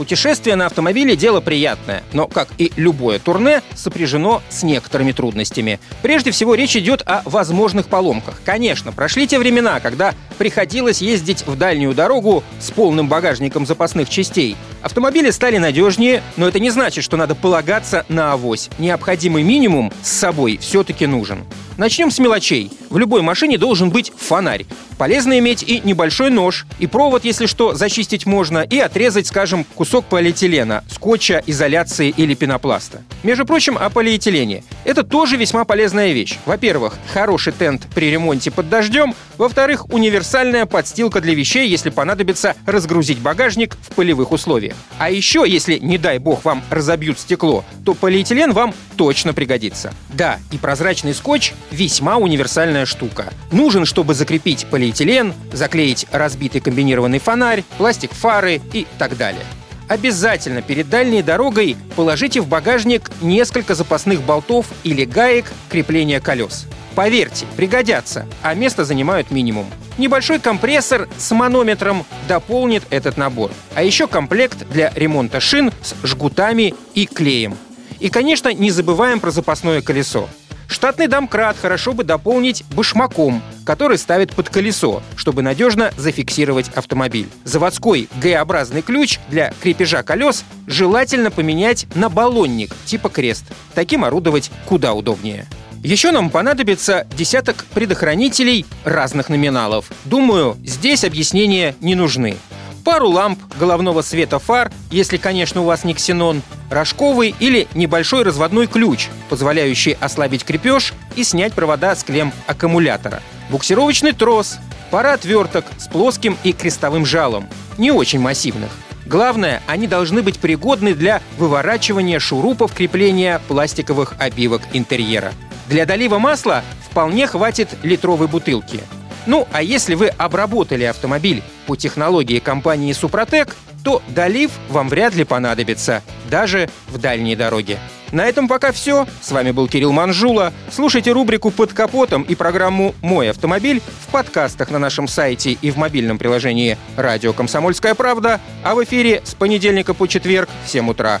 Путешествие на автомобиле – дело приятное, но, как и любое турне, сопряжено с некоторыми трудностями. Прежде всего, речь идет о возможных поломках. Конечно, прошли те времена, когда приходилось ездить в дальнюю дорогу с полным багажником запасных частей. Автомобили стали надежнее, но это не значит, что надо полагаться на авось. Необходимый минимум с собой все-таки нужен. Начнем с мелочей. В любой машине должен быть фонарь. Полезно иметь и небольшой нож, и провод, если что, зачистить можно, и отрезать, скажем, кусок полиэтилена, скотча, изоляции или пенопласта. Между прочим, о полиэтилене. Это тоже весьма полезная вещь. Во-первых, хороший тент при ремонте под дождем. Во-вторых, универсальная подстилка для вещей, если понадобится разгрузить багажник в полевых условиях. А еще, если, не дай бог, вам разобьют стекло, то полиэтилен вам точно пригодится. Да, и прозрачный скотч – весьма универсальная штука. Нужен, чтобы закрепить полиэтилен, заклеить разбитый комбинированный фонарь, пластик фары и так далее. Обязательно перед дальней дорогой положите в багажник несколько запасных болтов или гаек крепления колес. Поверьте, пригодятся, а место занимают минимум. Небольшой компрессор с манометром дополнит этот набор. А еще комплект для ремонта шин с жгутами и клеем. И, конечно, не забываем про запасное колесо. Штатный домкрат хорошо бы дополнить башмаком, который ставят под колесо, чтобы надежно зафиксировать автомобиль. Заводской Г-образный ключ для крепежа колес желательно поменять на баллонник типа крест. Таким орудовать куда удобнее. Еще нам понадобится десяток предохранителей разных номиналов. Думаю, здесь объяснения не нужны. Пару ламп головного света фар, если, конечно, у вас не ксенон, рожковый или небольшой разводной ключ, позволяющий ослабить крепеж и снять провода с клем аккумулятора. Буксировочный трос, пара отверток с плоским и крестовым жалом, не очень массивных. Главное, они должны быть пригодны для выворачивания шурупов крепления пластиковых обивок интерьера. Для долива масла вполне хватит литровой бутылки. Ну, а если вы обработали автомобиль по технологии компании «Супротек», то долив вам вряд ли понадобится, даже в дальней дороге. На этом пока все. С вами был Кирилл Манжула. Слушайте рубрику «Под капотом» и программу «Мой автомобиль» в подкастах на нашем сайте и в мобильном приложении «Радио Комсомольская правда», а в эфире с понедельника по четверг в 7 утра.